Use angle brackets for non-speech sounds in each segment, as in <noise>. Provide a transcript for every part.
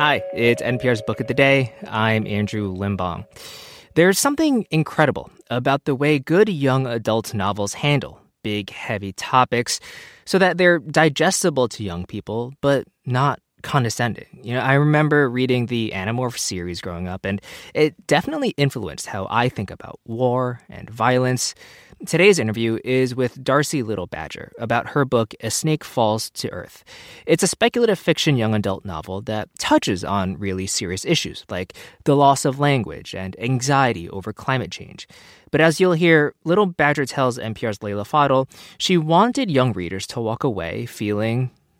Hi, it's NPR's Book of the Day. I'm Andrew Limbong. There's something incredible about the way good young adult novels handle big, heavy topics so that they're digestible to young people, but not condescending. You know, I remember reading the Animorph series growing up, and it definitely influenced how I think about war and violence. Today's interview is with Darcie Little Badger about her book, A Snake Falls to Earth. It's a speculative fiction young adult novel that touches on really serious issues like the loss of language and anxiety over climate change. But as you'll hear, Little Badger tells NPR's Leila Fadel she wanted young readers to walk away feeling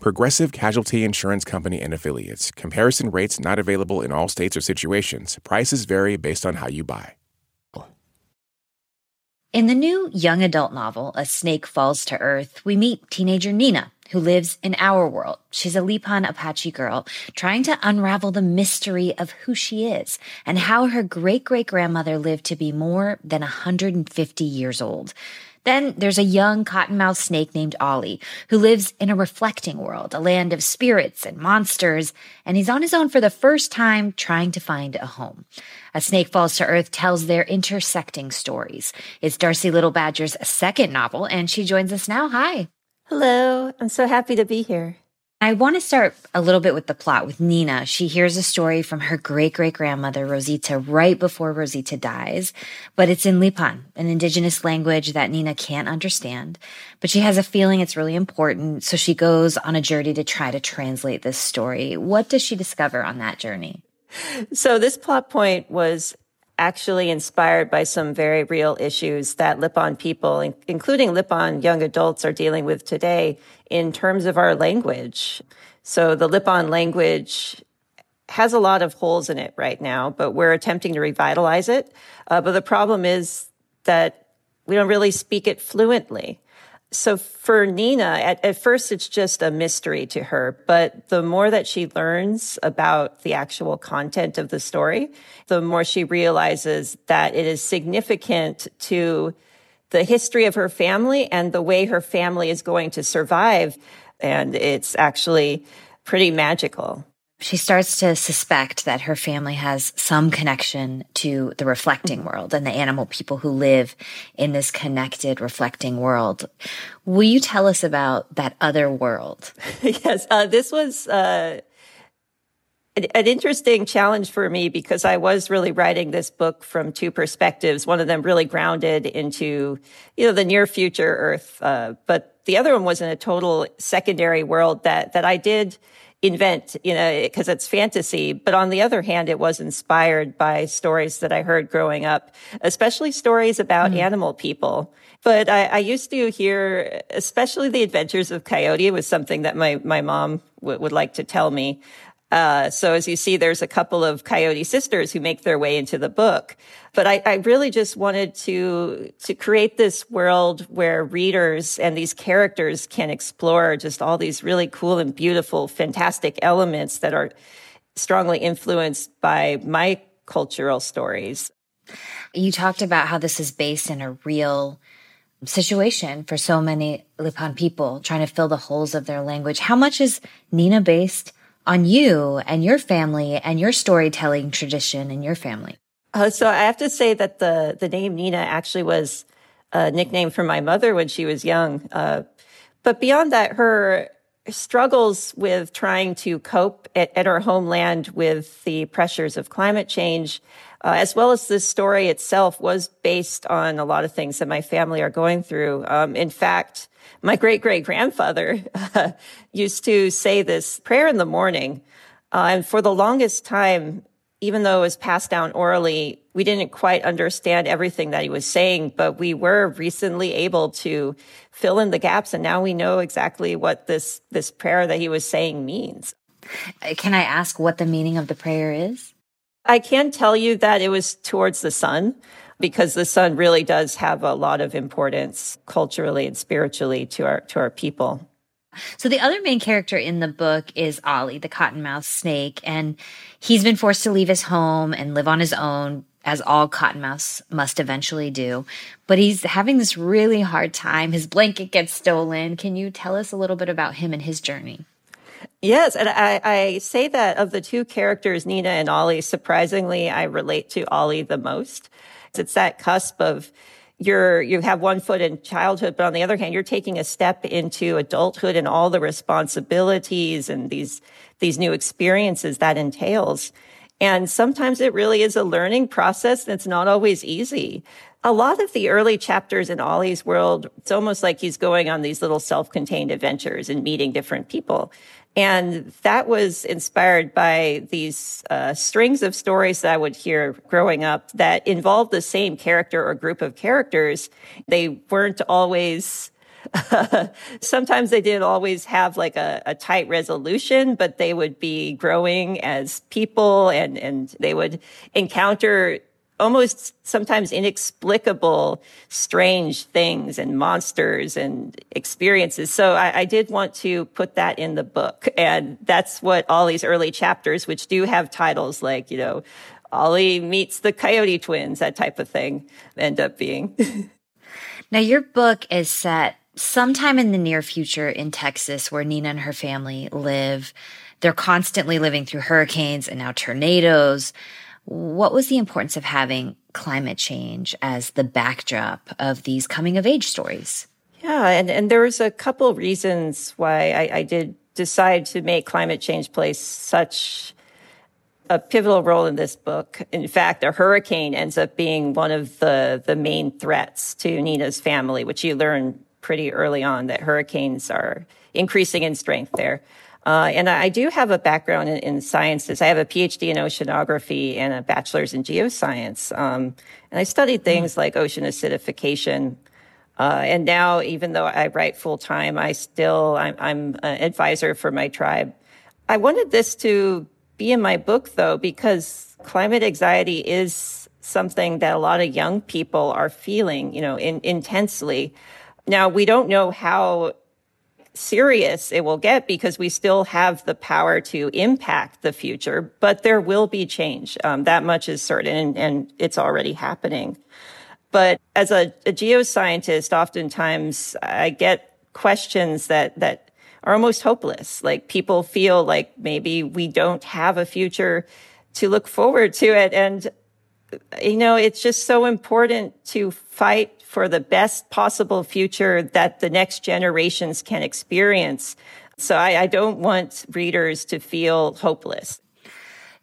Progressive Casualty Insurance Company and Affiliates. Comparison rates not available in all states or situations. Prices vary based on how you buy. In the new young adult novel, A Snake Falls to Earth, we meet teenager Nina, who lives in our world. She's a Lipan Apache girl trying to unravel the mystery of who she is and how her great great grandmother lived to be more than 150 years old. Then there's a young cottonmouth snake named Oli who lives in a reflecting world, a land of spirits and monsters, and he's on his own for the first time trying to find a home. A Snake Falls to Earth tells their intersecting stories. It's Darcie Little Badger's second novel, and she joins us now. Hi. Hello. I'm so happy to be here. I want to start a little bit with the plot with Nina. She hears a story from her great great grandmother, Rosita, right before Rosita dies, but it's in Lipan, an indigenous language that Nina can't understand. But she has a feeling it's really important, so she goes on a journey to try to translate this story. What does she discover on that journey? So this plot point was actually inspired by some very real issues that Lipan people, including Lipan young adults, are dealing with today in terms of our language. So the Lipan language has a lot of holes in it right now, but we're attempting to revitalize it. Uh, but the problem is that we don't really speak it fluently. So for Nina, at, at, first it's just a mystery to her, but the more that she learns about the actual content of the story, the more she realizes that it is significant to the history of her family and the way her family is going to survive. And it's actually pretty magical. She starts to suspect that her family has some connection to the reflecting world and the animal people who live in this connected, reflecting world. Will you tell us about that other world? <laughs> yes, uh, this was uh, an, an interesting challenge for me because I was really writing this book from two perspectives. One of them really grounded into, you know, the near future Earth, uh, but the other one was in a total secondary world that that I did invent, you know, because it's fantasy. But on the other hand, it was inspired by stories that I heard growing up, especially stories about mm. animal people. But I, I, used to hear, especially the adventures of Coyote was something that my, my mom w- would like to tell me. Uh, so as you see, there's a couple of Coyote sisters who make their way into the book. But I, I really just wanted to to create this world where readers and these characters can explore just all these really cool and beautiful, fantastic elements that are strongly influenced by my cultural stories. You talked about how this is based in a real situation for so many Lipan people trying to fill the holes of their language. How much is Nina based on you and your family and your storytelling tradition and your family? Uh, so I have to say that the the name Nina actually was a nickname for my mother when she was young. Uh, but beyond that, her struggles with trying to cope at, at her homeland with the pressures of climate change, uh, as well as this story itself, was based on a lot of things that my family are going through. Um, in fact, my great great grandfather uh, used to say this prayer in the morning. Uh, and for the longest time, even though it was passed down orally, we didn't quite understand everything that he was saying, but we were recently able to fill in the gaps. And now we know exactly what this, this prayer that he was saying means. Can I ask what the meaning of the prayer is? I can tell you that it was towards the sun because the sun really does have a lot of importance culturally and spiritually to our to our people. So the other main character in the book is Oli, the cottonmouth snake, and he's been forced to leave his home and live on his own as all cottonmouths must eventually do. But he's having this really hard time. His blanket gets stolen. Can you tell us a little bit about him and his journey? Yes, and I, I, say that of the two characters, Nina and Oli, surprisingly, I relate to Oli the most. It's that cusp of you're, you have one foot in childhood, but on the other hand, you're taking a step into adulthood and all the responsibilities and these, these new experiences that entails. And sometimes it really is a learning process that's not always easy. A lot of the early chapters in Oli's world, it's almost like he's going on these little self-contained adventures and meeting different people. And that was inspired by these uh, strings of stories that I would hear growing up that involved the same character or group of characters. They weren't always <laughs> sometimes they didn't always have like a, a, tight resolution, but they would be growing as people and, and they would encounter almost sometimes inexplicable, strange things and monsters and experiences. So I, I, did want to put that in the book. And that's what all these early chapters, which do have titles like, you know, Oli meets the Coyote twins, that type of thing, end up being. <laughs> now, your book is set sometime in the near future in Texas, where Nina and her family live. They're constantly living through hurricanes and now tornadoes. What was the importance of having climate change as the backdrop of these coming of age stories? Yeah, and, and there was a couple reasons why I, I did decide to make climate change play such a pivotal role in this book. In fact, a hurricane ends up being one of the, the main threats to Nina's family, which you learn pretty early on that hurricanes are increasing in strength there. Uh, and I do have a background in, in, sciences. I have a PhD in oceanography and a bachelor's in geoscience. Um, and I studied hmm. things like ocean acidification. Uh, and now, even though I write full time, I still, I'm, I'm an advisor for my tribe. I wanted this to be in my book though, because climate anxiety is something that a lot of young people are feeling, you know, in, intensely. Now, we don't know how serious it will get because we still have the power to impact the future, but there will be change. Um, that much is certain and, and, it's already happening. But as a, a geoscientist, oftentimes I get questions that, that are almost hopeless. Like people feel like maybe we don't have a future to look forward to it. And, you know, it's just so important to fight for the best possible future that the next generations can experience. So I, I don't want readers to feel hopeless.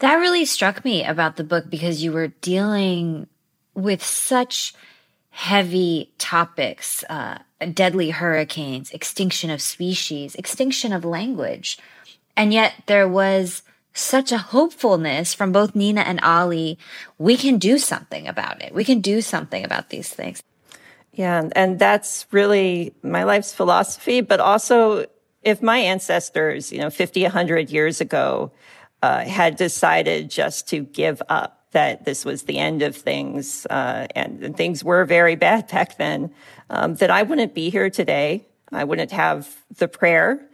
That really struck me about the book because you were dealing with such heavy topics uh, deadly hurricanes, extinction of species, extinction of language. And yet there was such a hopefulness from both Nina and Oli. We can do something about it. We can do something about these things. Yeah, and that's really my life's philosophy. But also, if my ancestors, you know, 50, 100 years ago, uh, had decided just to give up, that this was the end of things, uh, and, and, things were very bad <laughs> back then, um, that I wouldn't be here today. I wouldn't have the prayer.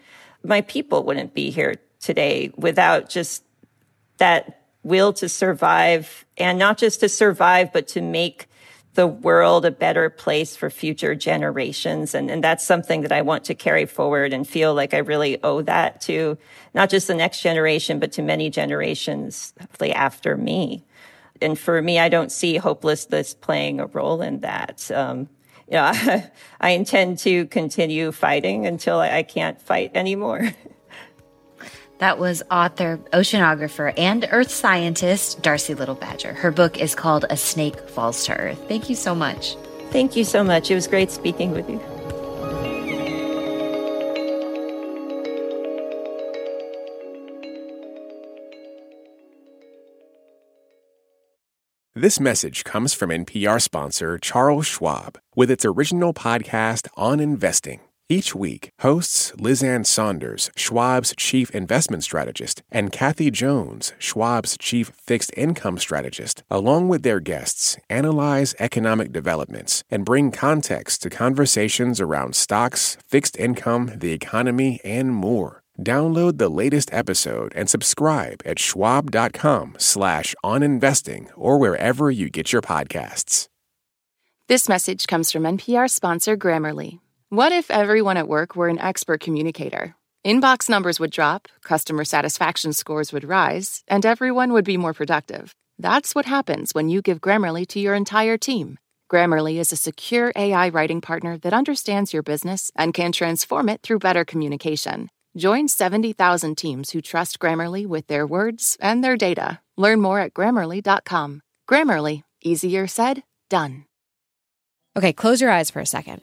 My people wouldn't be here today without just that will to survive and not just to survive, but to make the world a better place for future generations. And, and that's something that I want to carry forward and feel like I really owe that to not just the next generation, but to many generations hopefully after me. And for me, I don't see hopelessness playing a role in that. Um, you know, I, I intend to continue fighting until I can't fight anymore. <laughs> That was author, oceanographer, and earth scientist Darcie Little Badger. Her book is called A Snake Falls to Earth. Thank you so much. Thank you so much. It was great speaking with you. This message comes from NPR sponsor Charles Schwab with its original podcast on investing. Each week, hosts Liz Ann Sonders, Schwab's chief investment strategist, and Kathy Jones, Schwab's chief fixed income strategist, along with their guests, analyze economic developments and bring context to conversations around stocks, fixed income, the economy, and more. Download the latest episode and subscribe at schwab.com slash oninvesting or wherever you get your podcasts. This message comes from NPR sponsor Grammarly. What if everyone at work were an expert communicator? Inbox numbers would drop, customer satisfaction scores would rise, and everyone would be more productive. That's what happens when you give Grammarly to your entire team. Grammarly is a secure AI writing partner that understands your business and can transform it through better communication. Join 70,000 teams who trust Grammarly with their words and their data. Learn more at grammarly.com. Grammarly, easier said, done. Okay, close your eyes for a second.